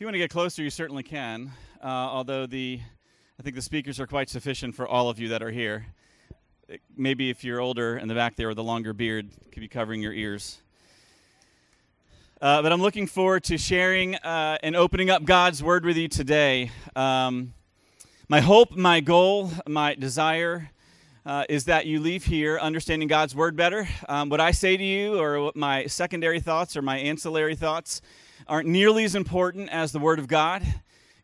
If you want to get closer, you certainly can. Uh, although the, I think the speakers are quite sufficient for all of you that are here. Maybe if you're older in the back there with a longer beard, could be covering your ears. Uh, but I'm looking forward to sharing uh, and opening up God's Word with you today. Um, my hope, my goal, my desire uh, is that you leave here understanding God's Word better. Um, what I say to you, or what my secondary thoughts or my ancillary thoughts, aren't nearly as important as the Word of God.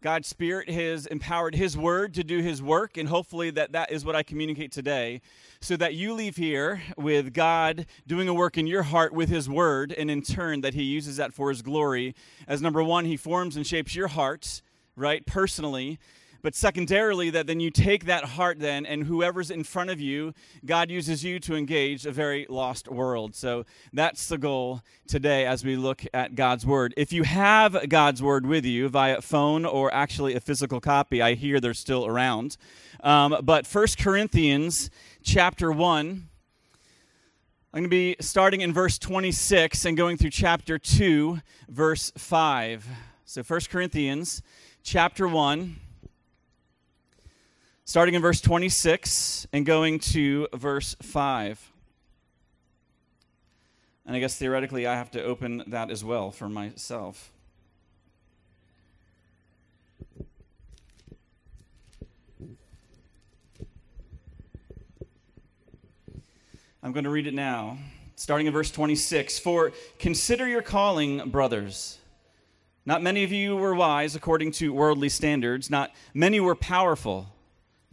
God's Spirit has empowered His Word to do His work, and hopefully that that is what I communicate today, so that you leave here with God doing a work in your heart with His Word, and in turn that He uses that for His glory. As number one, He forms and shapes your heart, right, personally, but secondarily, that then you take that heart, then, and whoever's in front of you, God uses you to engage a very lost world. So that's the goal today as we look at God's Word. If you have God's Word with you via phone or actually a physical copy, I hear they're still around. Um, but First Corinthians chapter 1. I'm going to be starting in verse 26 and going through chapter 2, verse 5. So 1 Corinthians chapter 1 starting in verse 26 and going to verse 5. And I guess theoretically, I have to open that as well for myself. I'm going to read it now, starting in verse 26. For consider your calling, brothers. Not many of you were wise according to worldly standards, not many were powerful.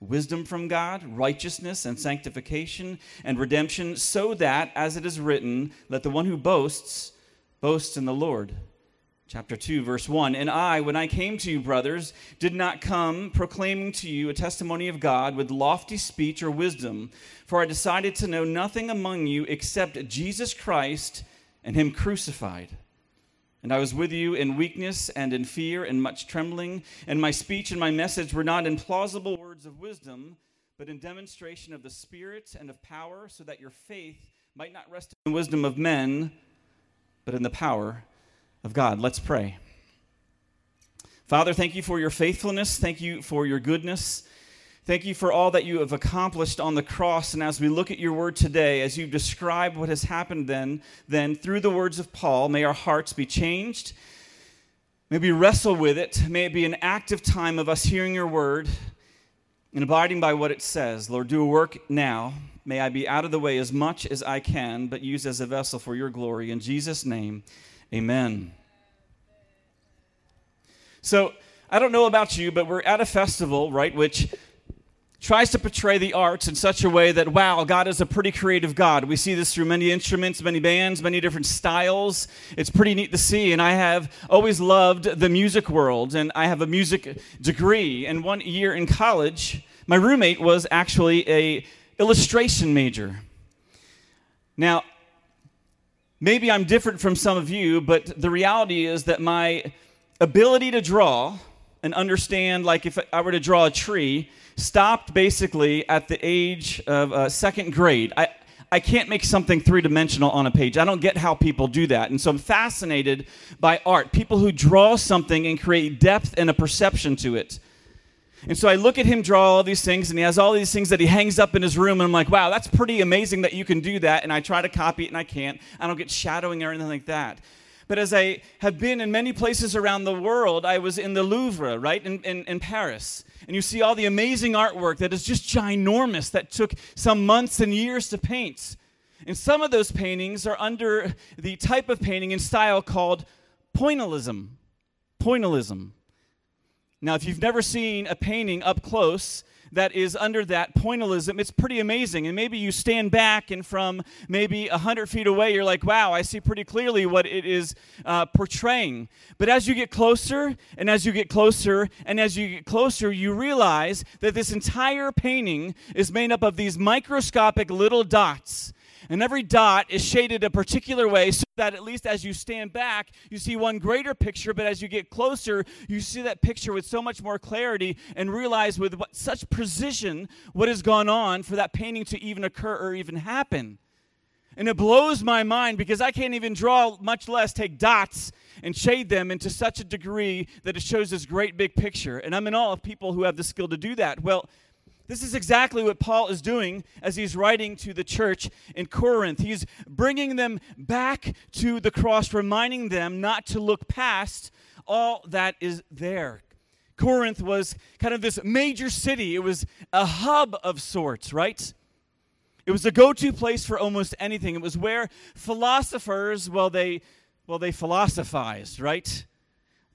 wisdom from God, righteousness and sanctification and redemption, so that, as it is written, let the one who boasts boast in the Lord. Chapter 2, verse 1 And I, when I came to you, brothers, did not come proclaiming to you a testimony of God with lofty speech or wisdom, for I decided to know nothing among you except Jesus Christ and Him crucified. And I was with you in weakness and in fear and much trembling, and my speech and my message were not in plausible words of wisdom, but in demonstration of the Spirit and of power, so that your faith might not rest in the wisdom of men, but in the power of God. Let's pray. Father, thank you for your faithfulness. Thank you for your goodness. Thank you for all that you have accomplished on the cross. And as we look at your word today, as you describe what has happened then, then through the words of Paul, may our hearts be changed. May we wrestle with it. May it be an active time of us hearing your word and abiding by what it says. Lord, do a work now. May I be out of the way as much as I can, but used as a vessel for your glory. In Jesus' name, amen. So, I don't know about you, but we're at a festival, right, which tries to portray the arts in such a way that, wow, God is a pretty creative God. We see this through many instruments, many bands, many different styles. It's pretty neat to see. And I have always loved the music world, and I have a music degree. And one year in college, my roommate was actually a illustration major. Now, maybe I'm different from some of you, but the reality is that my ability to draw and understand, like if I were to draw a tree, stopped basically at the age of uh, second grade. I, I can't make something three dimensional on a page. I don't get how people do that. And so I'm fascinated by art, people who draw something and create depth and a perception to it. And so I look at him draw all these things, and he has all these things that he hangs up in his room, and I'm like, wow, that's pretty amazing that you can do that. And I try to copy it, and I can't. I don't get shadowing or anything like that. But as I have been in many places around the world, I was in the Louvre, right, in, in, in Paris. And you see all the amazing artwork that is just ginormous, that took some months and years to paint. And some of those paintings are under the type of painting and style called pointillism. Pointillism. Now, if you've never seen a painting up close, that is under that pointillism, it's pretty amazing. And maybe you stand back and from maybe 100 feet away, you're like, wow, I see pretty clearly what it is uh, portraying. But as you get closer, and as you get closer, and as you get closer, you realize that this entire painting is made up of these microscopic little dots and every dot is shaded a particular way so that at least as you stand back, you see one greater picture, but as you get closer, you see that picture with so much more clarity and realize with what, such precision what has gone on for that painting to even occur or even happen. And it blows my mind because I can't even draw, much less take dots and shade them into such a degree that it shows this great big picture. And I'm in awe of people who have the skill to do that. Well, this is exactly what Paul is doing as he's writing to the church in Corinth. He's bringing them back to the cross, reminding them not to look past all that is there. Corinth was kind of this major city, it was a hub of sorts, right? It was a go-to place for almost anything. It was where philosophers, well, they well, they philosophized, right?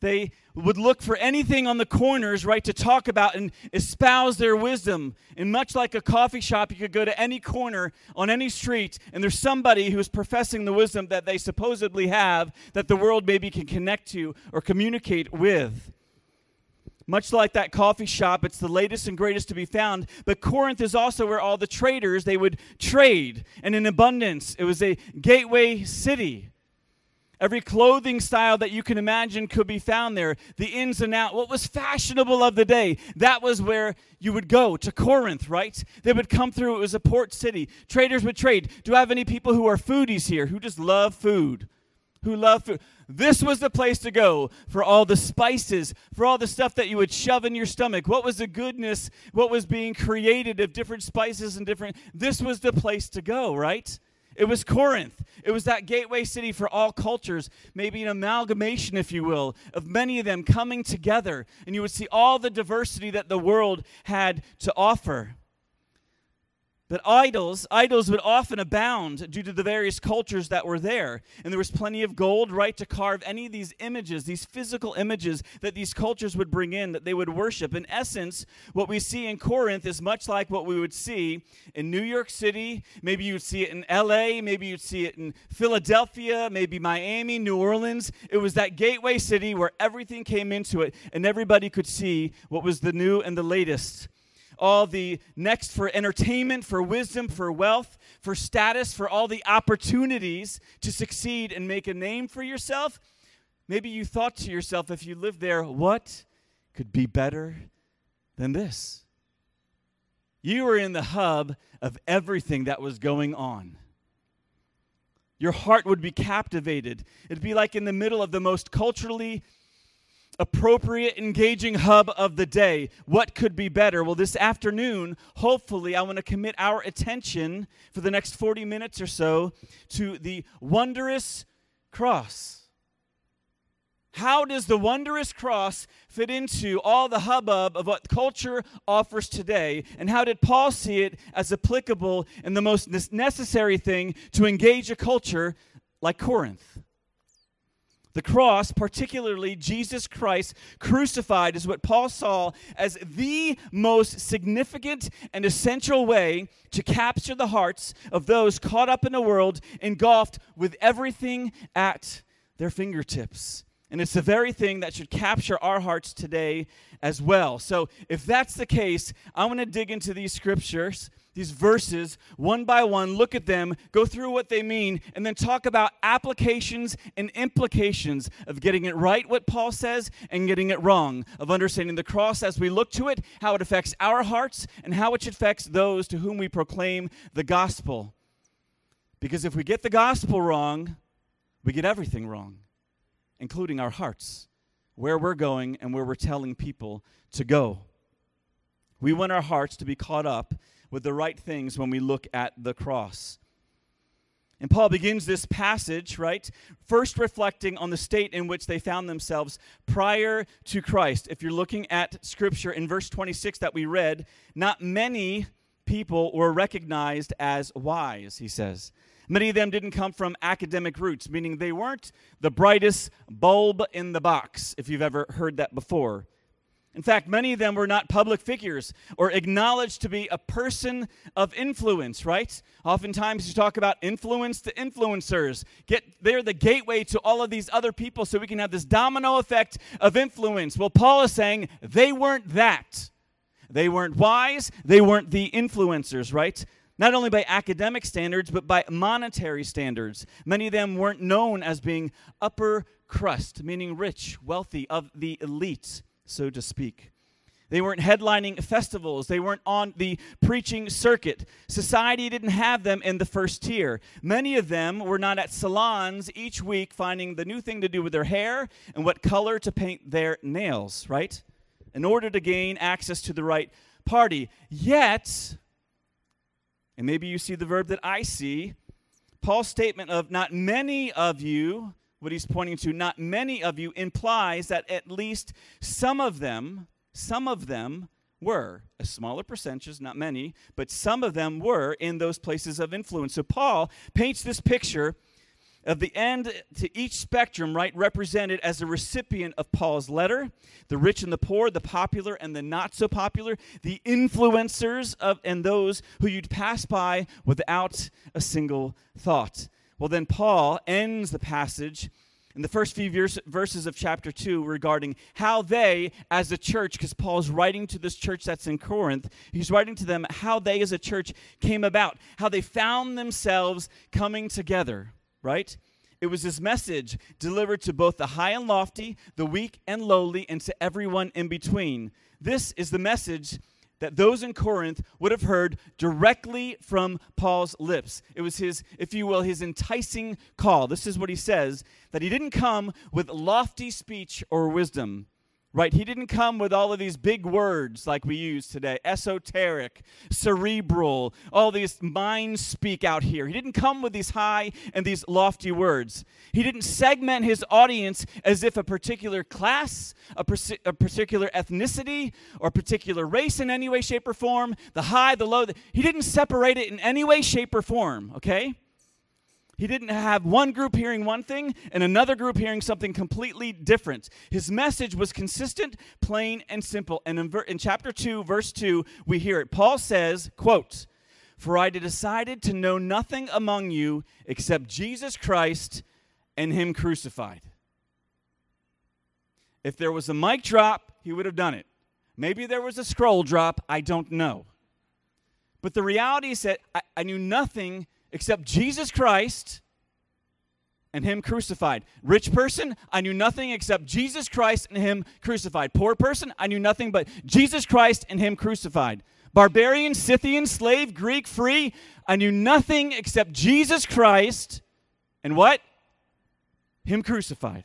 They would look for anything on the corners, right, to talk about and espouse their wisdom. And much like a coffee shop, you could go to any corner on any street, and there's somebody who's professing the wisdom that they supposedly have that the world maybe can connect to or communicate with. Much like that coffee shop, it's the latest and greatest to be found. But Corinth is also where all the traders they would trade and in abundance. It was a gateway city. Every clothing style that you can imagine could be found there. The ins and outs, what was fashionable of the day, that was where you would go to Corinth, right? They would come through. It was a port city. Traders would trade. Do I have any people who are foodies here who just love food? Who love food? This was the place to go for all the spices, for all the stuff that you would shove in your stomach. What was the goodness? What was being created of different spices and different. This was the place to go, right? It was Corinth. It was that gateway city for all cultures, maybe an amalgamation, if you will, of many of them coming together. And you would see all the diversity that the world had to offer. But idols, idols would often abound due to the various cultures that were there. And there was plenty of gold, right, to carve any of these images, these physical images that these cultures would bring in, that they would worship. In essence, what we see in Corinth is much like what we would see in New York City. Maybe you'd see it in LA, maybe you'd see it in Philadelphia, maybe Miami, New Orleans. It was that gateway city where everything came into it and everybody could see what was the new and the latest all the next for entertainment, for wisdom, for wealth, for status, for all the opportunities to succeed and make a name for yourself. Maybe you thought to yourself, if you lived there, what could be better than this? You were in the hub of everything that was going on. Your heart would be captivated. It'd be like in the middle of the most culturally appropriate, engaging hub of the day. What could be better? Well, this afternoon, hopefully, I want to commit our attention for the next 40 minutes or so to the wondrous cross. How does the wondrous cross fit into all the hubbub of what culture offers today? And how did Paul see it as applicable and the most necessary thing to engage a culture like Corinth? The cross, particularly Jesus Christ crucified, is what Paul saw as the most significant and essential way to capture the hearts of those caught up in a world engulfed with everything at their fingertips. And it's the very thing that should capture our hearts today as well. So, if that's the case, I want to dig into these scriptures these verses one by one, look at them, go through what they mean, and then talk about applications and implications of getting it right, what Paul says, and getting it wrong, of understanding the cross as we look to it, how it affects our hearts, and how it affects those to whom we proclaim the gospel. Because if we get the gospel wrong, we get everything wrong, including our hearts, where we're going, and where we're telling people to go. We want our hearts to be caught up with the right things when we look at the cross. And Paul begins this passage, right? First reflecting on the state in which they found themselves prior to Christ. If you're looking at scripture in verse 26 that we read, not many people were recognized as wise, he says. Many of them didn't come from academic roots, meaning they weren't the brightest bulb in the box, if you've ever heard that before. In fact, many of them were not public figures or acknowledged to be a person of influence, right? Oftentimes you talk about influence to influencers. Get they're the gateway to all of these other people so we can have this domino effect of influence. Well, Paul is saying they weren't that. They weren't wise, they weren't the influencers, right? Not only by academic standards, but by monetary standards. Many of them weren't known as being upper crust, meaning rich, wealthy, of the elite so to speak. They weren't headlining festivals. They weren't on the preaching circuit. Society didn't have them in the first tier. Many of them were not at salons each week finding the new thing to do with their hair and what color to paint their nails, right? In order to gain access to the right party. Yet, and maybe you see the verb that I see, Paul's statement of not many of you what he's pointing to, not many of you, implies that at least some of them, some of them were, a smaller percentage, not many, but some of them were in those places of influence. So Paul paints this picture of the end to each spectrum, right, represented as a recipient of Paul's letter the rich and the poor, the popular and the not so popular, the influencers of, and those who you'd pass by without a single thought. Well, then Paul ends the passage in the first few verse, verses of chapter 2 regarding how they, as a church, because Paul's writing to this church that's in Corinth, he's writing to them how they, as a church, came about, how they found themselves coming together, right? It was his message delivered to both the high and lofty, the weak and lowly, and to everyone in between. This is the message that those in Corinth would have heard directly from Paul's lips. It was his, if you will, his enticing call. This is what he says that he didn't come with lofty speech or wisdom right? He didn't come with all of these big words like we use today esoteric, cerebral, all these mind speak out here. He didn't come with these high and these lofty words. He didn't segment his audience as if a particular class, a, per- a particular ethnicity, or a particular race in any way, shape, or form, the high, the low. The, he didn't separate it in any way, shape, or form, okay? He didn't have one group hearing one thing and another group hearing something completely different. His message was consistent, plain, and simple. And in, ver- in chapter 2, verse 2, we hear it. Paul says, quote, For I decided to know nothing among you except Jesus Christ and him crucified. If there was a mic drop, he would have done it. Maybe there was a scroll drop, I don't know. But the reality is that I, I knew nothing except Jesus Christ and him crucified. Rich person, I knew nothing except Jesus Christ and him crucified. Poor person, I knew nothing but Jesus Christ and him crucified. Barbarian, Scythian, slave, Greek, free, I knew nothing except Jesus Christ and what? Him crucified.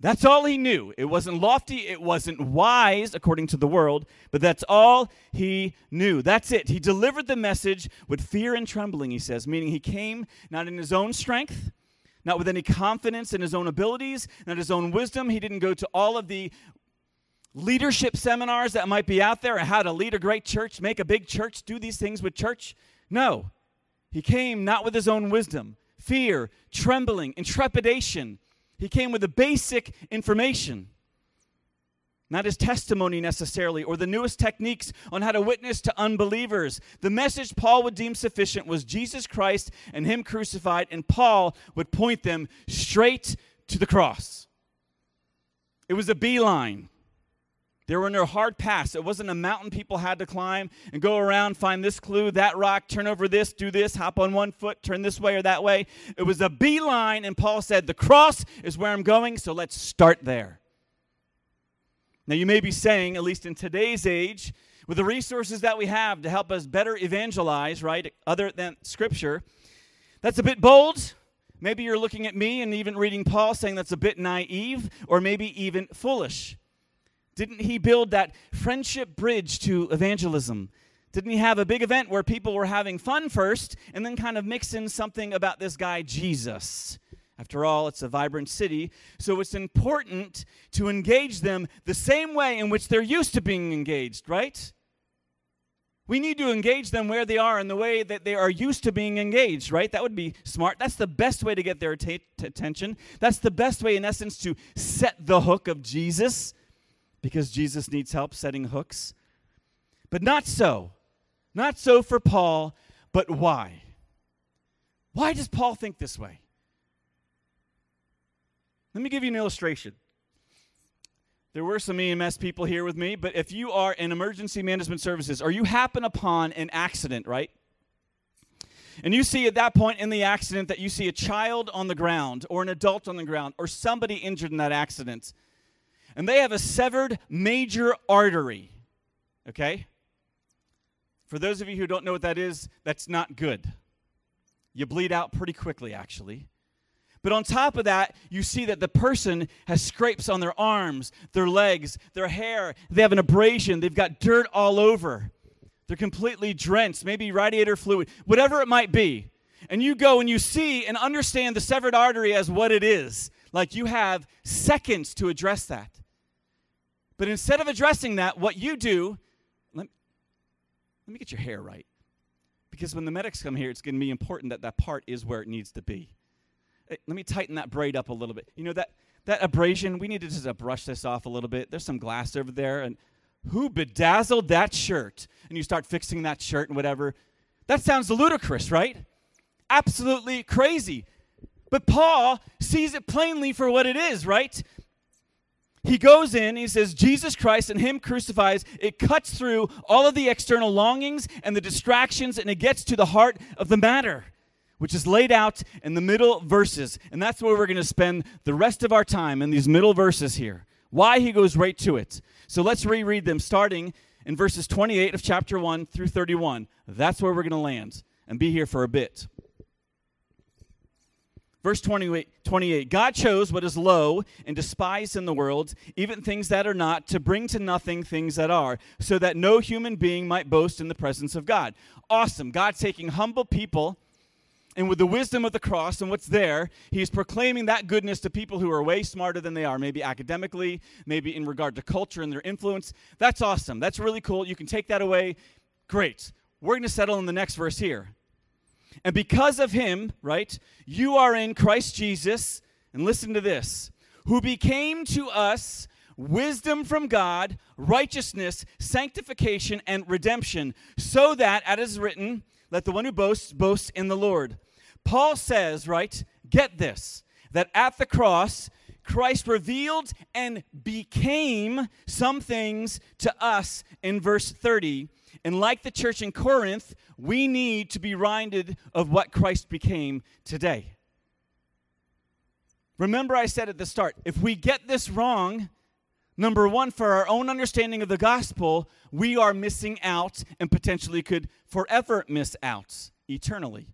That's all he knew. It wasn't lofty, it wasn't wise according to the world, but that's all he knew. That's it. He delivered the message with fear and trembling, he says, meaning he came not in his own strength, not with any confidence in his own abilities, not his own wisdom. He didn't go to all of the leadership seminars that might be out there on how to lead a great church, make a big church, do these things with church. No. He came not with his own wisdom, fear, trembling, and trepidation he came with the basic information, not his testimony necessarily, or the newest techniques on how to witness to unbelievers. The message Paul would deem sufficient was Jesus Christ and him crucified, and Paul would point them straight to the cross. It was a beeline. There were no hard paths. It wasn't a mountain people had to climb and go around, find this clue, that rock, turn over this, do this, hop on one foot, turn this way or that way. It was a beeline, and Paul said, The cross is where I'm going, so let's start there. Now, you may be saying, at least in today's age, with the resources that we have to help us better evangelize, right, other than Scripture, that's a bit bold. Maybe you're looking at me and even reading Paul saying that's a bit naive or maybe even foolish. Didn't he build that friendship bridge to evangelism? Didn't he have a big event where people were having fun first and then kind of mix in something about this guy, Jesus? After all, it's a vibrant city, so it's important to engage them the same way in which they're used to being engaged, right? We need to engage them where they are in the way that they are used to being engaged, right? That would be smart. That's the best way to get their t- attention. That's the best way, in essence, to set the hook of Jesus because Jesus needs help setting hooks. But not so. Not so for Paul, but why? Why does Paul think this way? Let me give you an illustration. There were some EMS people here with me, but if you are in emergency management services or you happen upon an accident, right? And you see at that point in the accident that you see a child on the ground or an adult on the ground or somebody injured in that accident. And they have a severed major artery. Okay? For those of you who don't know what that is, that's not good. You bleed out pretty quickly, actually. But on top of that, you see that the person has scrapes on their arms, their legs, their hair. They have an abrasion. They've got dirt all over. They're completely drenched, maybe radiator fluid, whatever it might be. And you go and you see and understand the severed artery as what it is. Like you have seconds to address that. But instead of addressing that, what you do, let, let me get your hair right. Because when the medics come here, it's going to be important that that part is where it needs to be. Hey, let me tighten that braid up a little bit. You know, that, that abrasion, we need to just uh, brush this off a little bit. There's some glass over there. And who bedazzled that shirt? And you start fixing that shirt and whatever. That sounds ludicrous, right? Absolutely crazy. But Paul sees it plainly for what it is, right? He goes in, he says, Jesus Christ and Him crucifies. It cuts through all of the external longings and the distractions, and it gets to the heart of the matter, which is laid out in the middle verses. And that's where we're going to spend the rest of our time in these middle verses here. Why he goes right to it. So let's reread them starting in verses 28 of chapter 1 through 31. That's where we're going to land and be here for a bit. Verse 28, 28, God chose what is low and despised in the world, even things that are not, to bring to nothing things that are, so that no human being might boast in the presence of God. Awesome. God taking humble people and with the wisdom of the cross and what's there, he's proclaiming that goodness to people who are way smarter than they are, maybe academically, maybe in regard to culture and their influence. That's awesome. That's really cool. You can take that away. Great. We're going to settle in the next verse here. And because of him, right, you are in Christ Jesus, and listen to this, who became to us wisdom from God, righteousness, sanctification, and redemption, so that, as is written, let the one who boasts boast in the Lord. Paul says, right, get this, that at the cross, Christ revealed and became some things to us in verse 30 and like the church in Corinth, we need to be reminded of what Christ became today. Remember, I said at the start if we get this wrong, number one, for our own understanding of the gospel, we are missing out and potentially could forever miss out eternally.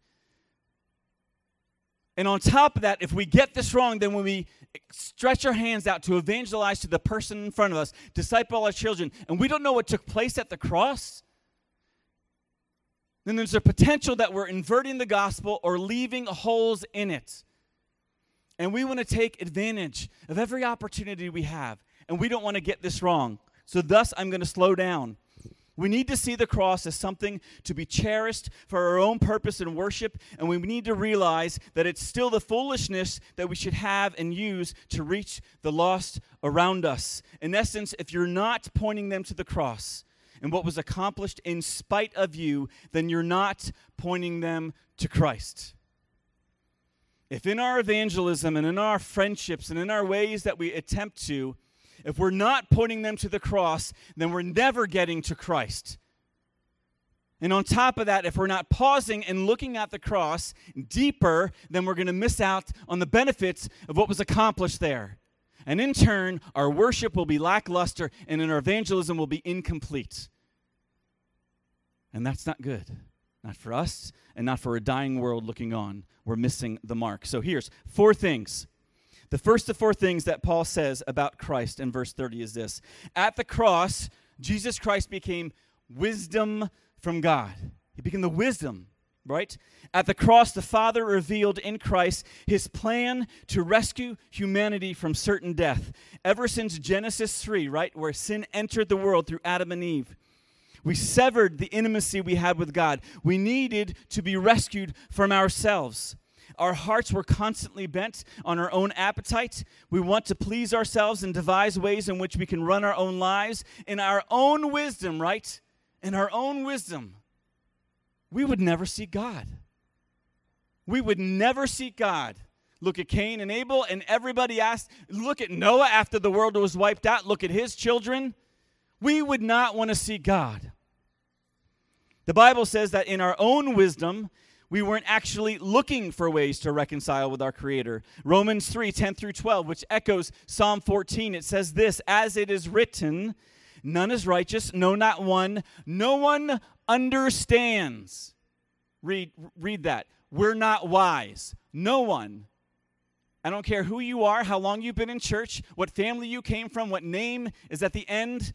And on top of that, if we get this wrong, then when we stretch our hands out to evangelize to the person in front of us, disciple our children, and we don't know what took place at the cross, then there's a potential that we're inverting the gospel or leaving holes in it. And we want to take advantage of every opportunity we have. And we don't want to get this wrong. So, thus, I'm going to slow down. We need to see the cross as something to be cherished for our own purpose and worship, and we need to realize that it's still the foolishness that we should have and use to reach the lost around us. In essence, if you're not pointing them to the cross, and what was accomplished in spite of you, then you're not pointing them to Christ. If in our evangelism and in our friendships and in our ways that we attempt to, if we're not pointing them to the cross, then we're never getting to Christ. And on top of that, if we're not pausing and looking at the cross deeper, then we're going to miss out on the benefits of what was accomplished there. And in turn, our worship will be lackluster and our evangelism will be incomplete. And that's not good. Not for us and not for a dying world looking on. We're missing the mark. So here's four things. The first of four things that Paul says about Christ in verse 30 is this At the cross, Jesus Christ became wisdom from God. He became the wisdom right? At the cross, the Father revealed in Christ his plan to rescue humanity from certain death. Ever since Genesis 3, right, where sin entered the world through Adam and Eve, we severed the intimacy we had with God. We needed to be rescued from ourselves. our hearts were constantly bent on our own appetite. We want to please ourselves and devise ways in which we can run our own lives in our own wisdom, right? In our own wisdom. We would never see God. We would never see God. Look at Cain and Abel, and everybody asked, look at Noah after the world was wiped out, look at his children. We would not want to see God. The Bible says that in our own wisdom, we weren't actually looking for ways to reconcile with our Creator. Romans 3 10 through 12, which echoes Psalm 14, it says this As it is written, none is righteous, no, not one. No one understands. Read, read that. We're not wise. No one. I don't care who you are, how long you've been in church, what family you came from, what name is at the end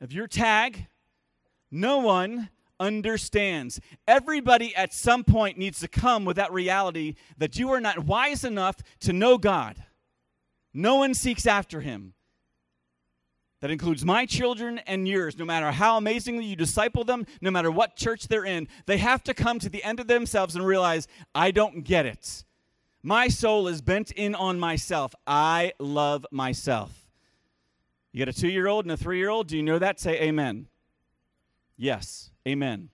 of your tag. No one understands. Everybody at some point needs to come with that reality that you are not wise enough to know God. No one seeks after him. That includes my children and yours. No matter how amazingly you disciple them, no matter what church they're in, they have to come to the end of themselves and realize, I don't get it. My soul is bent in on myself. I love myself. You got a two year old and a three year old? Do you know that? Say amen. Yes, amen.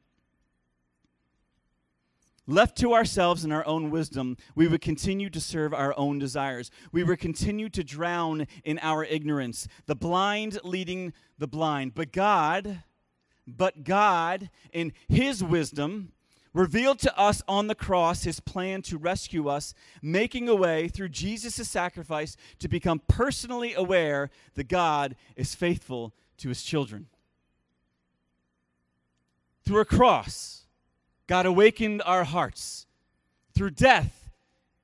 Left to ourselves and our own wisdom, we would continue to serve our own desires. We would continue to drown in our ignorance, the blind leading the blind. But God, but God, in His wisdom, revealed to us on the cross his plan to rescue us, making a way through Jesus' sacrifice to become personally aware that God is faithful to his children. Through a cross, God awakened our hearts. Through death,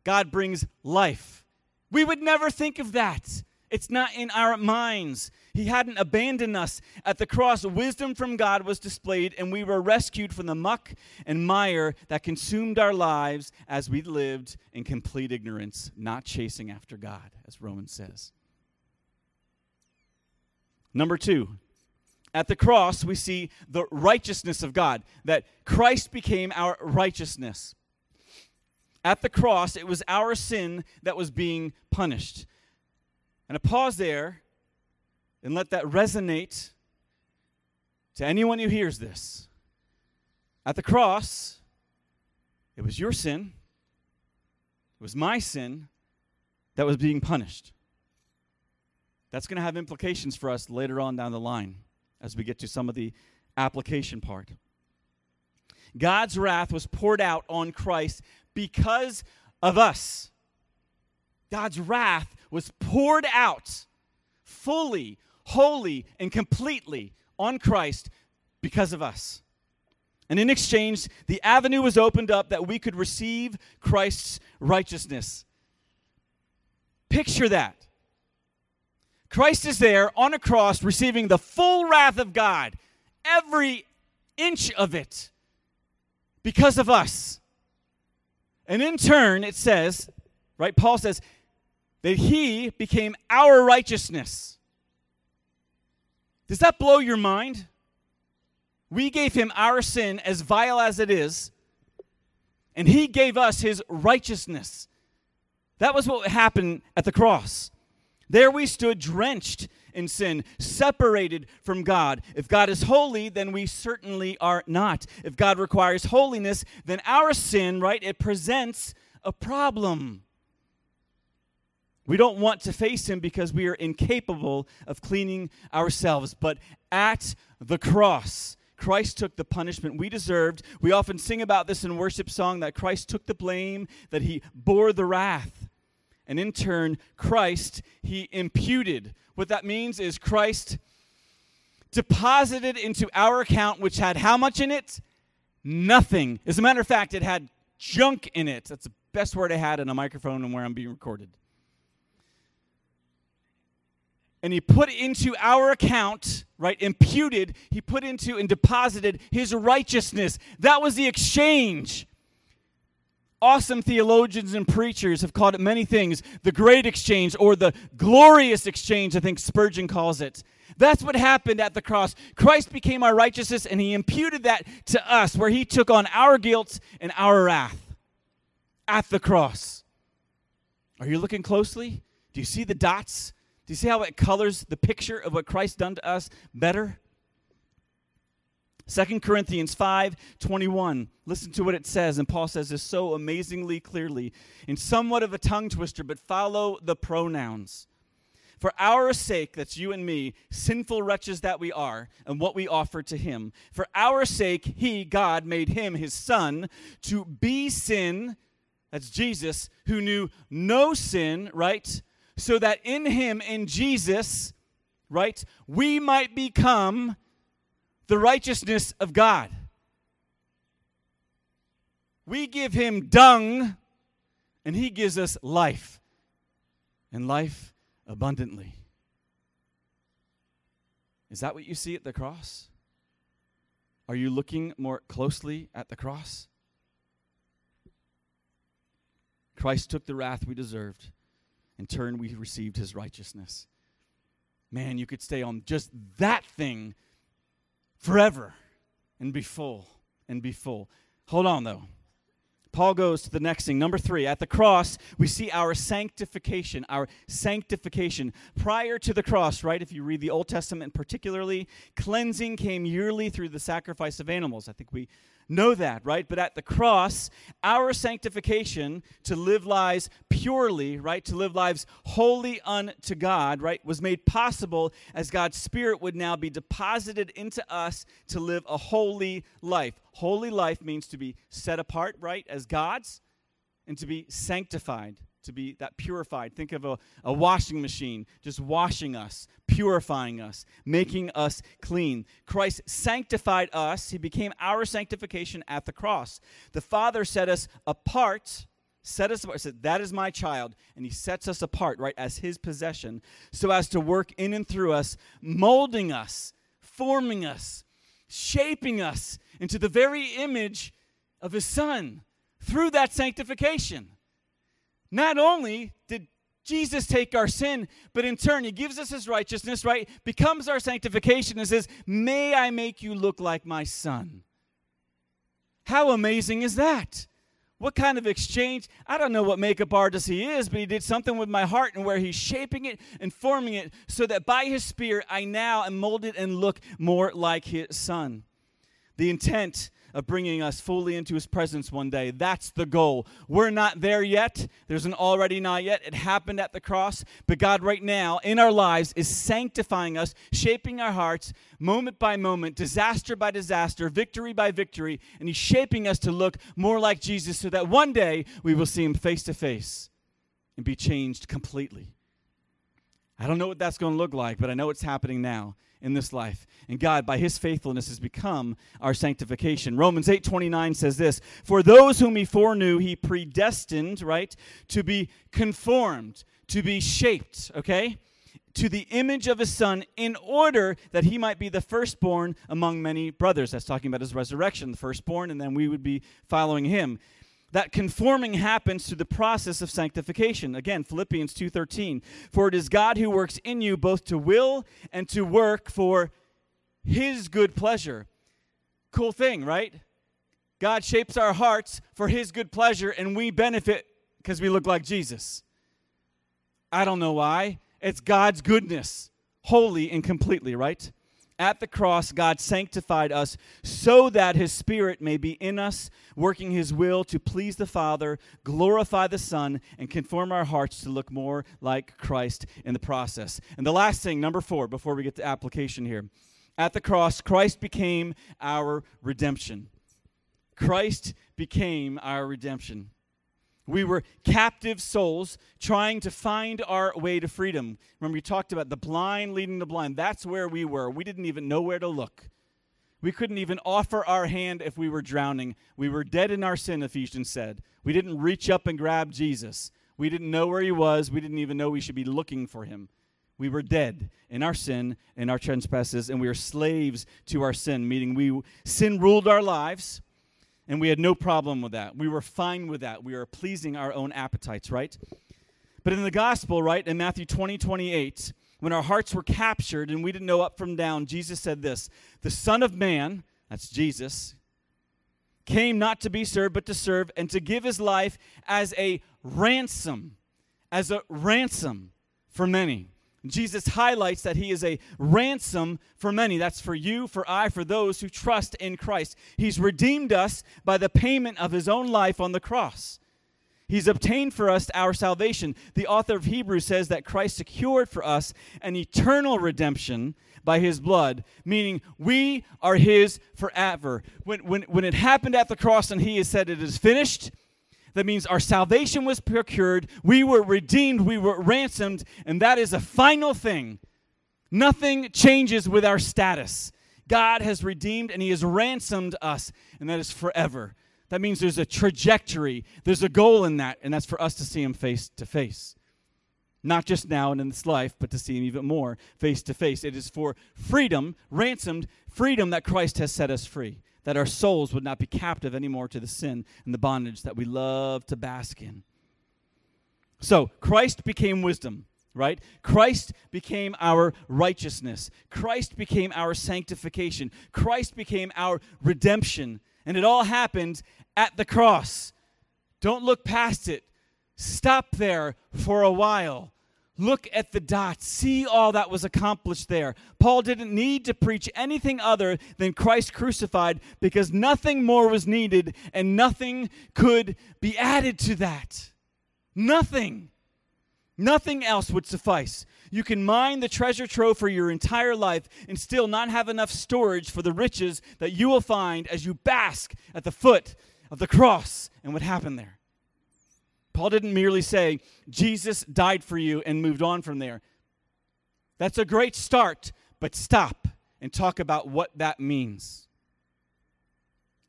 God brings life. We would never think of that. It's not in our minds. He hadn't abandoned us. At the cross, wisdom from God was displayed, and we were rescued from the muck and mire that consumed our lives as we lived in complete ignorance, not chasing after God, as Romans says. Number two, at the cross, we see the righteousness of God, that Christ became our righteousness. At the cross, it was our sin that was being punished. And a pause there and let that resonate to anyone who hears this. At the cross, it was your sin, it was my sin that was being punished. That's going to have implications for us later on down the line as we get to some of the application part. God's wrath was poured out on Christ because of us. God's wrath was poured out fully, wholly, and completely on Christ because of us. And in exchange, the avenue was opened up that we could receive Christ's righteousness. Picture that. Christ is there on a cross receiving the full wrath of God, every inch of it, because of us. And in turn, it says, right, Paul says, that he became our righteousness. Does that blow your mind? We gave him our sin, as vile as it is, and he gave us his righteousness. That was what happened at the cross. There we stood drenched in sin, separated from God. If God is holy, then we certainly are not. If God requires holiness, then our sin, right, it presents a problem. We don't want to face him because we are incapable of cleaning ourselves. But at the cross, Christ took the punishment we deserved. We often sing about this in worship song that Christ took the blame, that he bore the wrath. And in turn, Christ, he imputed. What that means is Christ deposited into our account, which had how much in it? Nothing. As a matter of fact, it had junk in it. That's the best word I had in a microphone and where I'm being recorded. And he put into our account, right, imputed, he put into and deposited his righteousness. That was the exchange awesome theologians and preachers have called it many things the great exchange or the glorious exchange, I think Spurgeon calls it. That's what happened at the cross. Christ became our righteousness and he imputed that to us, where he took on our guilt and our wrath. at the cross. Are you looking closely? Do you see the dots? Do you see how it colors the picture of what Christ done to us better? 2 Corinthians 5 21. Listen to what it says. And Paul says this so amazingly clearly in somewhat of a tongue twister, but follow the pronouns. For our sake, that's you and me, sinful wretches that we are, and what we offer to him. For our sake, he, God, made him his son to be sin, that's Jesus, who knew no sin, right? So that in him, in Jesus, right, we might become the righteousness of God. We give him dung, and he gives us life, and life abundantly. Is that what you see at the cross? Are you looking more closely at the cross? Christ took the wrath we deserved. In turn, we received his righteousness. Man, you could stay on just that thing forever and be full and be full. Hold on, though. Paul goes to the next thing. Number three, at the cross, we see our sanctification. Our sanctification. Prior to the cross, right, if you read the Old Testament particularly, cleansing came yearly through the sacrifice of animals. I think we know that, right? But at the cross, our sanctification to live lives purely, right? To live lives wholly unto God, right? Was made possible as God's Spirit would now be deposited into us to live a holy life. Holy life means to be set apart, right? As God's and to be sanctified to be that purified. Think of a, a washing machine just washing us, purifying us, making us clean. Christ sanctified us. He became our sanctification at the cross. The Father set us apart set us apart. Said, that is my child. And he sets us apart, right, as his possession, so as to work in and through us, molding us, forming us, shaping us into the very image of his son through that sanctification. Not only did Jesus take our sin, but in turn, he gives us his righteousness, right? Becomes our sanctification and says, May I make you look like my son. How amazing is that? What kind of exchange? I don't know what makeup artist he is, but he did something with my heart and where he's shaping it and forming it so that by his spirit I now am molded and look more like his son. The intent of bringing us fully into his presence one day. That's the goal. We're not there yet. There's an already not yet. It happened at the cross. But God, right now, in our lives, is sanctifying us, shaping our hearts moment by moment, disaster by disaster, victory by victory. And he's shaping us to look more like Jesus so that one day we will see him face to face and be changed completely. I don't know what that's going to look like, but I know it's happening now in this life. And God, by his faithfulness, has become our sanctification. Romans 8 29 says this For those whom he foreknew, he predestined, right, to be conformed, to be shaped, okay? To the image of his son, in order that he might be the firstborn among many brothers. That's talking about his resurrection, the firstborn, and then we would be following him that conforming happens through the process of sanctification. Again philippians 2.13 for it is god who works in you both to will and to work for his good pleasure. Cool thing right? God shapes our hearts for his good pleasure and we benefit because we look like jesus. I don't know why. It's god's goodness wholly and completely right at the cross, God sanctified us so that His Spirit may be in us, working His will to please the Father, glorify the Son, and conform our hearts to look more like Christ in the process. And the last thing, number four, before we get to application here at the cross, Christ became our redemption. Christ became our redemption. We were captive souls trying to find our way to freedom. Remember, we talked about the blind leading the blind. That's where we were. We didn't even know where to look. We couldn't even offer our hand if we were drowning. We were dead in our sin, Ephesians said. We didn't reach up and grab Jesus. We didn't know where he was. We didn't even know we should be looking for him. We were dead in our sin and our trespasses, and we were slaves to our sin, meaning we sin ruled our lives and we had no problem with that. We were fine with that. We were pleasing our own appetites, right? But in the gospel, right, in Matthew 20, 28, when our hearts were captured and we didn't know up from down, Jesus said this The Son of Man, that's Jesus, came not to be served, but to serve, and to give his life as a ransom, as a ransom for many. Jesus highlights that he is a ransom for many. That's for you, for I, for those who trust in Christ. He's redeemed us by the payment of his own life on the cross. He's obtained for us our salvation. The author of Hebrews says that Christ secured for us an eternal redemption by his blood, meaning we are his forever. When, when, when it happened at the cross and he has said it is finished, that means our salvation was procured, we were redeemed, we were ransomed, and that is a final thing. Nothing changes with our status. God has redeemed and he has ransomed us, and that is forever. That means there's a trajectory, there's a goal in that, and that's for us to see him face to face. Not just now and in this life, but to see him even more face to face. It is for freedom, ransomed freedom, that Christ has set us free. That our souls would not be captive anymore to the sin and the bondage that we love to bask in. So, Christ became wisdom right? Christ became our righteousness. Christ became our sanctification. Christ became our redemption. And it all happened at the cross. Don't look past it. Stop there for a while. Look at the dots. See all that was accomplished there. Paul didn't need to preach anything other than Christ crucified because nothing more was needed and nothing could be added to that. Nothing. Nothing else would suffice. You can mine the treasure trove for your entire life and still not have enough storage for the riches that you will find as you bask at the foot of the cross and what happened there. Paul didn't merely say, Jesus died for you and moved on from there. That's a great start, but stop and talk about what that means.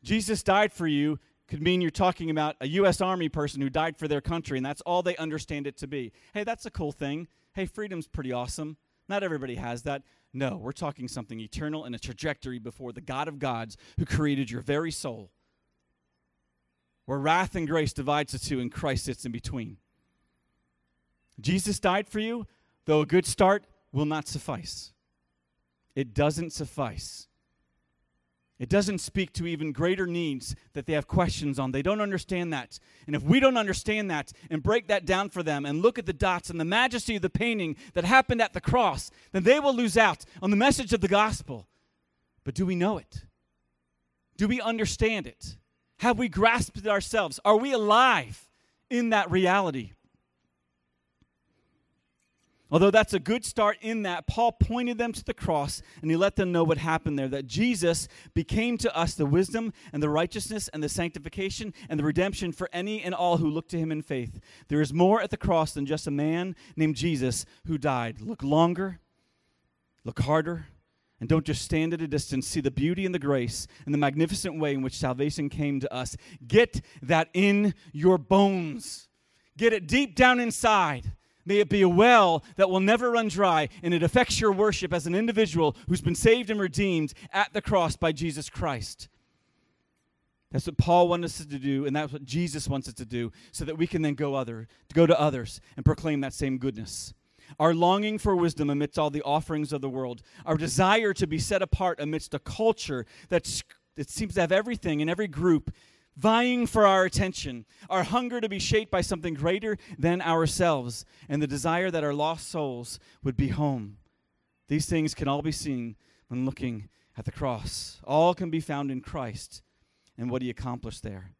Jesus died for you could mean you're talking about a U.S. Army person who died for their country, and that's all they understand it to be. Hey, that's a cool thing. Hey, freedom's pretty awesome. Not everybody has that. No, we're talking something eternal and a trajectory before the God of gods who created your very soul. Where wrath and grace divides the two, and Christ sits in between. Jesus died for you, though a good start will not suffice. It doesn't suffice. It doesn't speak to even greater needs that they have questions on. They don't understand that. And if we don't understand that and break that down for them and look at the dots and the majesty of the painting that happened at the cross, then they will lose out on the message of the gospel. But do we know it? Do we understand it? Have we grasped it ourselves? Are we alive in that reality? Although that's a good start in that, Paul pointed them to the cross and he let them know what happened there that Jesus became to us the wisdom and the righteousness and the sanctification and the redemption for any and all who look to him in faith. There is more at the cross than just a man named Jesus who died. Look longer, look harder, and don't just stand at a distance. See the beauty and the grace and the magnificent way in which salvation came to us. Get that in your bones, get it deep down inside May it be a well that will never run dry, and it affects your worship as an individual who's been saved and redeemed at the cross by Jesus Christ. That's what Paul wants us to do, and that's what Jesus wants us to do, so that we can then go other, to go to others and proclaim that same goodness. Our longing for wisdom amidst all the offerings of the world, our desire to be set apart amidst a culture that, seems to have everything in every group vying for our attention, our hunger to be shaped by something greater than ourselves, and the desire that our lost souls would be home. These things can all be seen when looking at the cross. All can be found in Christ and what he accomplished there.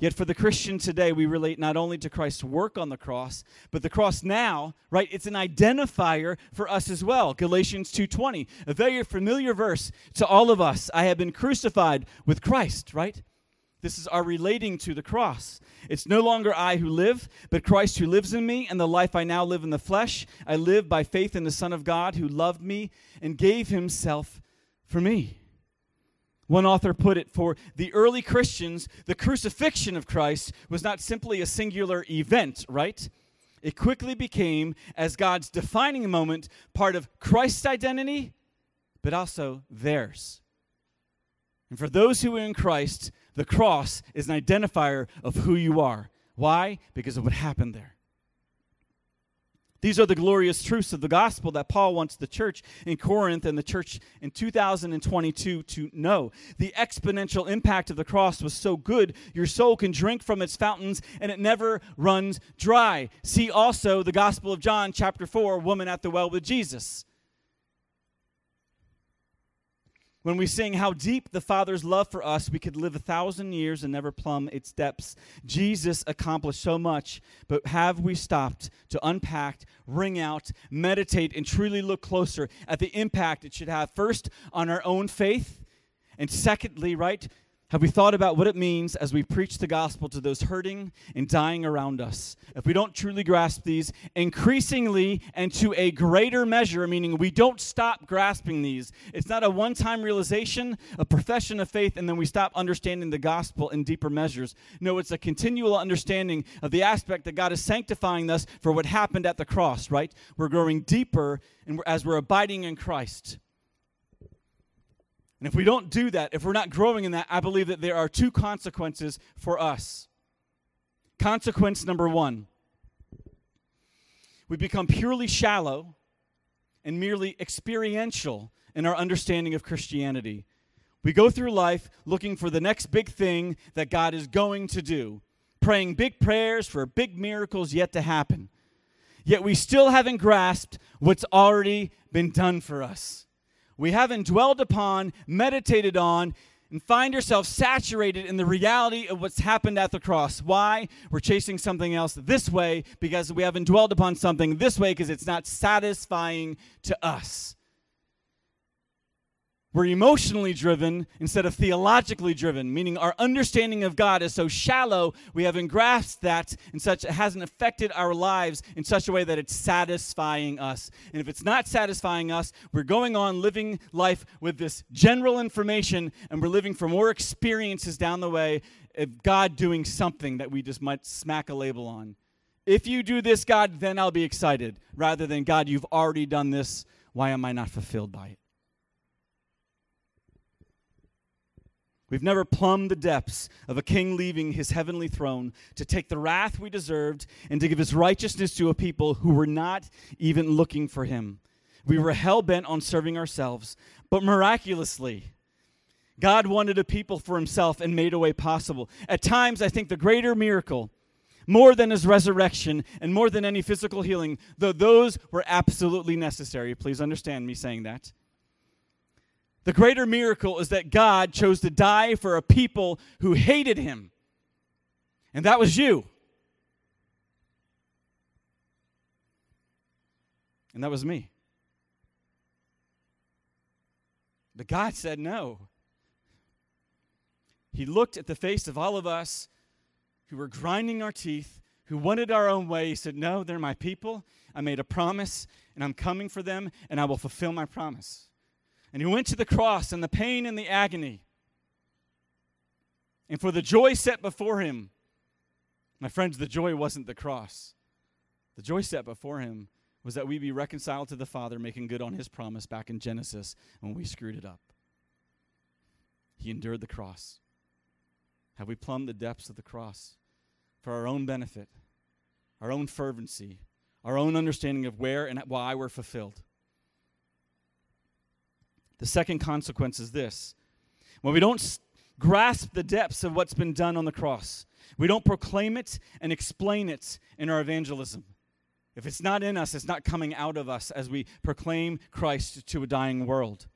Yet for the Christian today, we relate not only to Christ's work on the cross, but the cross now, right? It's an identifier for us as well. Galatians 2:20, a very familiar verse to all of us. I have been crucified with Christ, right? This is our relating to the cross. It's no longer I who live, but Christ who lives in me, and the life I now live in the flesh, I live by faith in the Son of God who loved me and gave himself for me. One author put it for the early Christians, the crucifixion of Christ was not simply a singular event, right? It quickly became, as God's defining moment, part of Christ's identity, but also theirs. And for those who are in Christ, the cross is an identifier of who you are. Why? Because of what happened there. These are the glorious truths of the gospel that Paul wants the church in Corinth and the church in 2022 to know. The exponential impact of the cross was so good, your soul can drink from its fountains and it never runs dry. See also the Gospel of John, chapter 4, woman at the well with Jesus. When we sing how deep the Father's love for us, we could live a thousand years and never plumb its depths. Jesus accomplished so much, but have we stopped to unpack, wring out, meditate, and truly look closer at the impact it should have first on our own faith, and secondly, right, have we thought about what it means as we preach the gospel to those hurting and dying around us? If we don't truly grasp these, increasingly and to a greater measure, meaning we don't stop grasping these, it's not a one time realization, a profession of faith, and then we stop understanding the gospel in deeper measures. No, it's a continual understanding of the aspect that God is sanctifying us for what happened at the cross, right? We're growing deeper and as we're abiding in Christ. And if we don't do that, if we're not growing in that, I believe that there are two consequences for us. Consequence number one we become purely shallow and merely experiential in our understanding of Christianity. We go through life looking for the next big thing that God is going to do, praying big prayers for big miracles yet to happen. Yet we still haven't grasped what's already been done for us we haven't dwelled upon, meditated on, and find yourself saturated in the reality of what's happened at the cross. Why? We're chasing something else this way because we haven't dwelled upon something this way because it's not satisfying to us. We're emotionally driven instead of theologically driven, meaning our understanding of God is so shallow, we haven't grasped that and such it hasn't affected our lives in such a way that it's satisfying us. And if it's not satisfying us, we're going on living life with this general information and we're living for more experiences down the way of God doing something that we just might smack a label on. If you do this, God, then I'll be excited, rather than God, you've already done this. Why am I not fulfilled by it? We've never plumbed the depths of a king leaving his heavenly throne to take the wrath we deserved and to give his righteousness to a people who were not even looking for him. We were hell bent on serving ourselves, but miraculously, God wanted a people for himself and made a way possible. At times, I think the greater miracle, more than his resurrection and more than any physical healing, though those were absolutely necessary. Please understand me saying that the greater miracle is that God chose to die for a people who hated him. And that was you. And that was me. But God said no. He looked at the face of all of us who were grinding our teeth, who wanted our own way. He said, No, they're my people. I made a promise, and I'm coming for them, and I will fulfill my promise. And he went to the cross and the pain and the agony. And for the joy set before him, my friends, the joy wasn't the cross. The joy set before him was that we be reconciled to the Father, making good on his promise back in Genesis when we screwed it up. He endured the cross. Have we plumbed the depths of the cross for our own benefit, our own fervency, our own understanding of where and why we're fulfilled? The second consequence is this when we don't grasp the depths of what's been done on the cross, we don't proclaim it and explain it in our evangelism. If it's not in us, it's not coming out of us as we proclaim Christ to a dying world.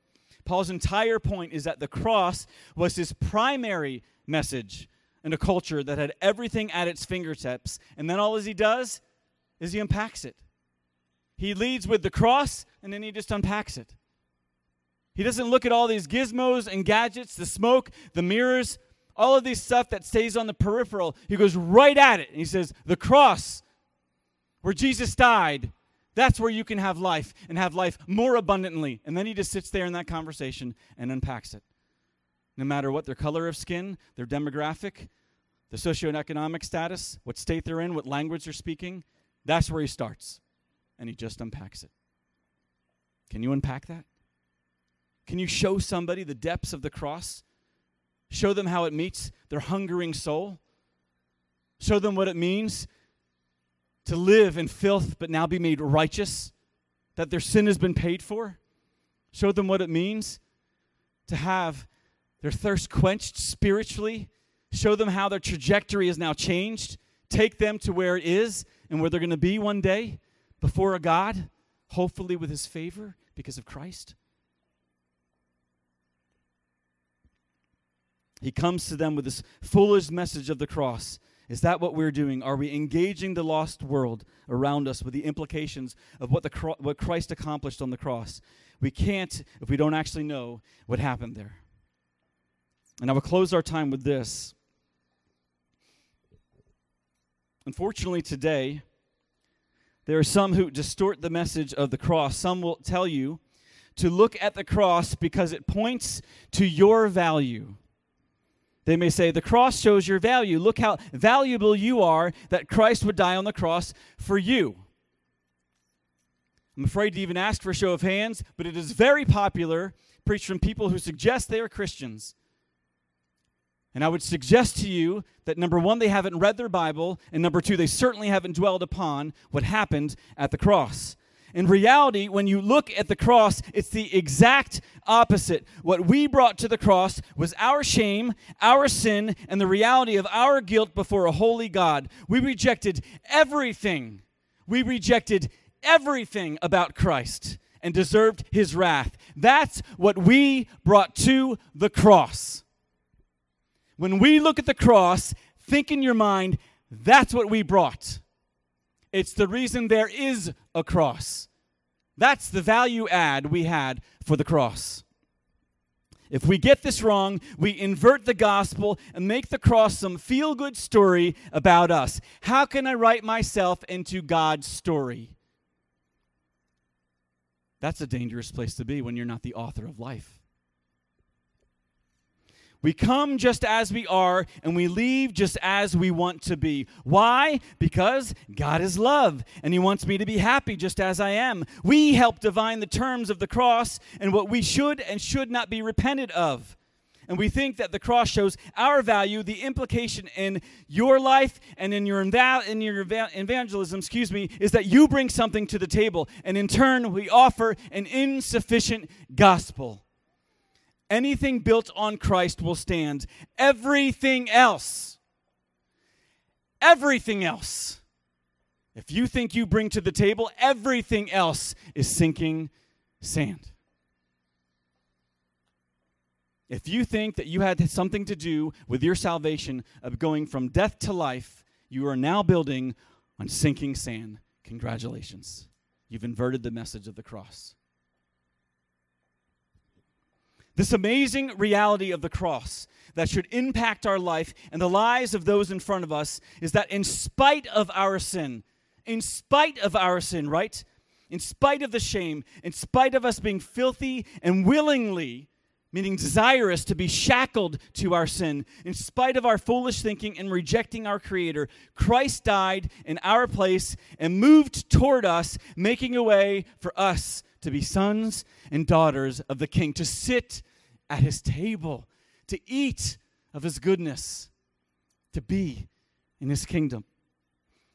Paul's entire point is that the cross was his primary message in a culture that had everything at its fingertips. And then all he does is he unpacks it. He leads with the cross and then he just unpacks it. He doesn't look at all these gizmos and gadgets, the smoke, the mirrors, all of these stuff that stays on the peripheral. He goes right at it and he says, The cross, where Jesus died, that's where you can have life and have life more abundantly. And then he just sits there in that conversation and unpacks it. No matter what their color of skin, their demographic, their socioeconomic status, what state they're in, what language they're speaking, that's where he starts. And he just unpacks it. Can you unpack that? Can you show somebody the depths of the cross? Show them how it meets their hungering soul? Show them what it means to live in filth but now be made righteous, that their sin has been paid for. Show them what it means to have their thirst quenched spiritually. Show them how their trajectory is now changed. Take them to where it is and where they're going to be one day before a God, hopefully with his favor because of Christ. He comes to them with this foolish message of the cross. Is that what we're doing? Are we engaging the lost world around us with the implications of what, the cro- what Christ accomplished on the cross? We can't if we don't actually know what happened there. And I will close our time with this. Unfortunately, today, there are some who distort the message of the cross. Some will tell you to look at the cross because it points to your value. They may say, The cross shows your value. Look how valuable you are that Christ would die on the cross for you. I'm afraid to even ask for a show of hands, but it is very popular, preached from people who suggest they are Christians. And I would suggest to you that number one, they haven't read their Bible, and number two, they certainly haven't dwelled upon what happened at the cross. In reality, when you look at the cross, it's the exact opposite. What we brought to the cross was our shame, our sin, and the reality of our guilt before a holy God. We rejected everything. We rejected everything about Christ and deserved his wrath. That's what we brought to the cross. When we look at the cross, think in your mind, that's what we brought. It's the reason there is a cross. That's the value add we had for the cross. If we get this wrong, we invert the gospel and make the cross some feel good story about us. How can I write myself into God's story? That's a dangerous place to be when you're not the author of life. We come just as we are and we leave just as we want to be. Why? Because God is love and He wants me to be happy just as I am. We help divine the terms of the cross and what we should and should not be repented of. And we think that the cross shows our value, the implication in your life and in your, in your evangelism, excuse me, is that you bring something to the table. And in turn, we offer an insufficient gospel. Anything built on Christ will stand. Everything else, everything else, if you think you bring to the table, everything else is sinking sand. If you think that you had something to do with your salvation of going from death to life, you are now building on sinking sand. Congratulations. You've inverted the message of the cross. This amazing reality of the cross that should impact our life and the lives of those in front of us is that in spite of our sin, in spite of our sin, right? In spite of the shame, in spite of us being filthy and willingly, meaning desirous to be shackled to our sin, in spite of our foolish thinking and rejecting our Creator, Christ died in our place and moved toward us, making a way for us to be sons and daughters of the King, to sit at his table, to eat of his goodness, to be in his kingdom.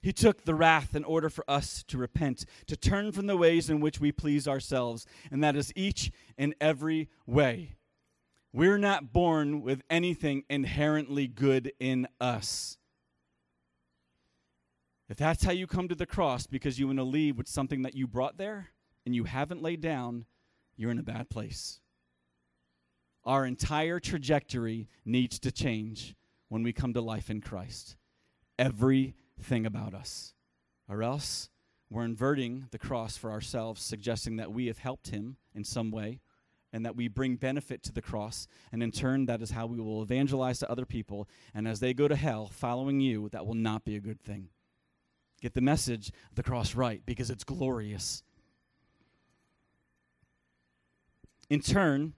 He took the wrath in order for us to repent, to turn from the ways in which we please ourselves, and that is each and every way. We're not born with anything inherently good in us. If that's how you come to the cross because you want to leave with something that you brought there, and you haven't laid down, you're in a bad place. Our entire trajectory needs to change when we come to life in Christ. Everything about us. Or else we're inverting the cross for ourselves, suggesting that we have helped him in some way and that we bring benefit to the cross. And in turn, that is how we will evangelize to other people. And as they go to hell following you, that will not be a good thing. Get the message of the cross right because it's glorious. In turn,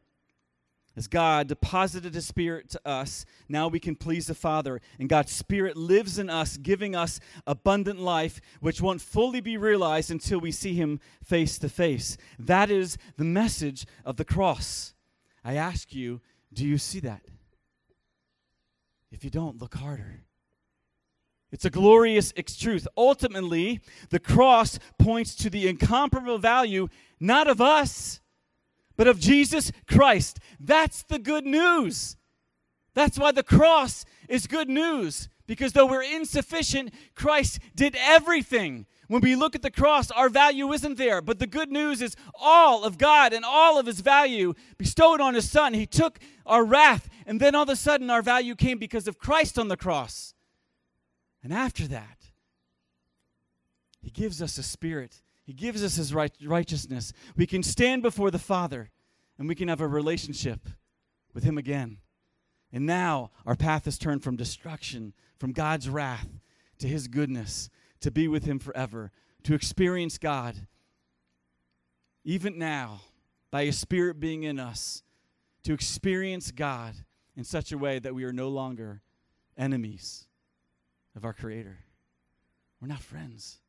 as God deposited His Spirit to us, now we can please the Father. And God's Spirit lives in us, giving us abundant life, which won't fully be realized until we see Him face to face. That is the message of the cross. I ask you, do you see that? If you don't, look harder. It's a glorious truth. Ultimately, the cross points to the incomparable value not of us, but of Jesus Christ. That's the good news. That's why the cross is good news. Because though we're insufficient, Christ did everything. When we look at the cross, our value isn't there. But the good news is all of God and all of his value bestowed on his son. He took our wrath, and then all of a sudden our value came because of Christ on the cross. And after that, he gives us a spirit. He gives us his right, righteousness. We can stand before the Father and we can have a relationship with him again. And now our path is turned from destruction, from God's wrath, to his goodness, to be with him forever, to experience God. Even now, by his Spirit being in us, to experience God in such a way that we are no longer enemies of our Creator. We're not friends.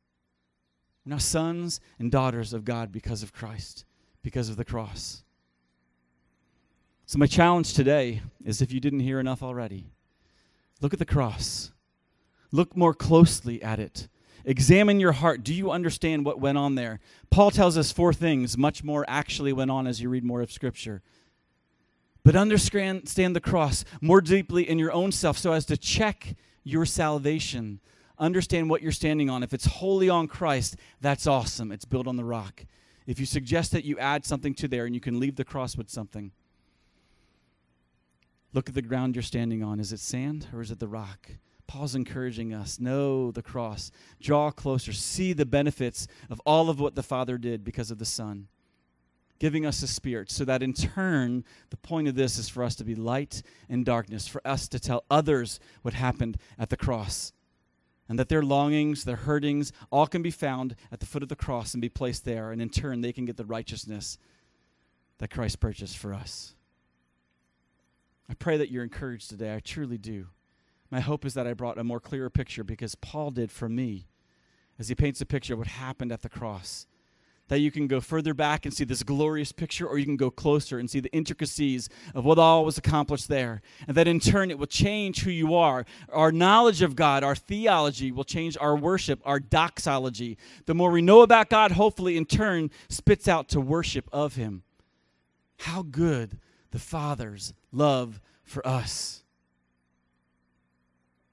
We're now sons and daughters of God because of Christ, because of the cross. So, my challenge today is if you didn't hear enough already, look at the cross. Look more closely at it. Examine your heart. Do you understand what went on there? Paul tells us four things. Much more actually went on as you read more of Scripture. But understand the cross more deeply in your own self so as to check your salvation. Understand what you're standing on. If it's wholly on Christ, that's awesome. It's built on the rock. If you suggest that you add something to there and you can leave the cross with something, look at the ground you're standing on. Is it sand or is it the rock? Paul's encouraging us know the cross, draw closer, see the benefits of all of what the Father did because of the Son giving us a spirit, so that in turn, the point of this is for us to be light in darkness, for us to tell others what happened at the cross. And that their longings, their hurtings, all can be found at the foot of the cross and be placed there. And in turn, they can get the righteousness that Christ purchased for us. I pray that you're encouraged today. I truly do. My hope is that I brought a more clearer picture because Paul did for me as he paints a picture of what happened at the cross that you can go further back and see this glorious picture, or you can go closer and see the intricacies of what all was accomplished there. And that in turn, it will change who you are. Our knowledge of God, our theology will change our worship, our doxology. The more we know about God, hopefully, in turn, spits out to worship of Him. How good the Father's love for us.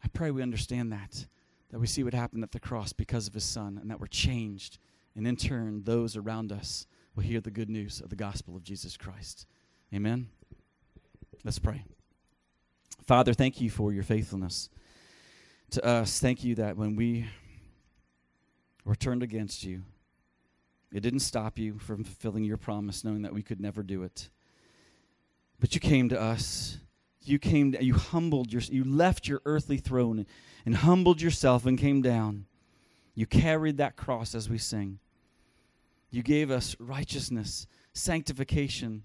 I pray we understand that, that we see what happened at the cross because of His Son, and that we're changed and in turn, those around us will hear the good news of the gospel of Jesus Christ. Amen. Let's pray. Father, thank you for your faithfulness to us. Thank you that when we were turned against you, it didn't stop you from fulfilling your promise, knowing that we could never do it. But you came to us. You came. You humbled your. You left your earthly throne and humbled yourself and came down you carried that cross as we sing. You gave us righteousness, sanctification.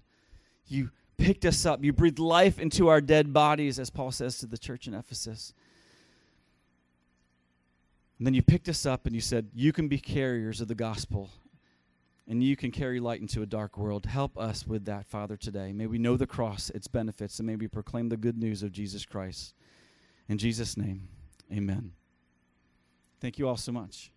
You picked us up. You breathed life into our dead bodies, as Paul says to the church in Ephesus. And then you picked us up and you said, You can be carriers of the gospel and you can carry light into a dark world. Help us with that, Father, today. May we know the cross, its benefits, and may we proclaim the good news of Jesus Christ. In Jesus' name, amen. Thank you all so much.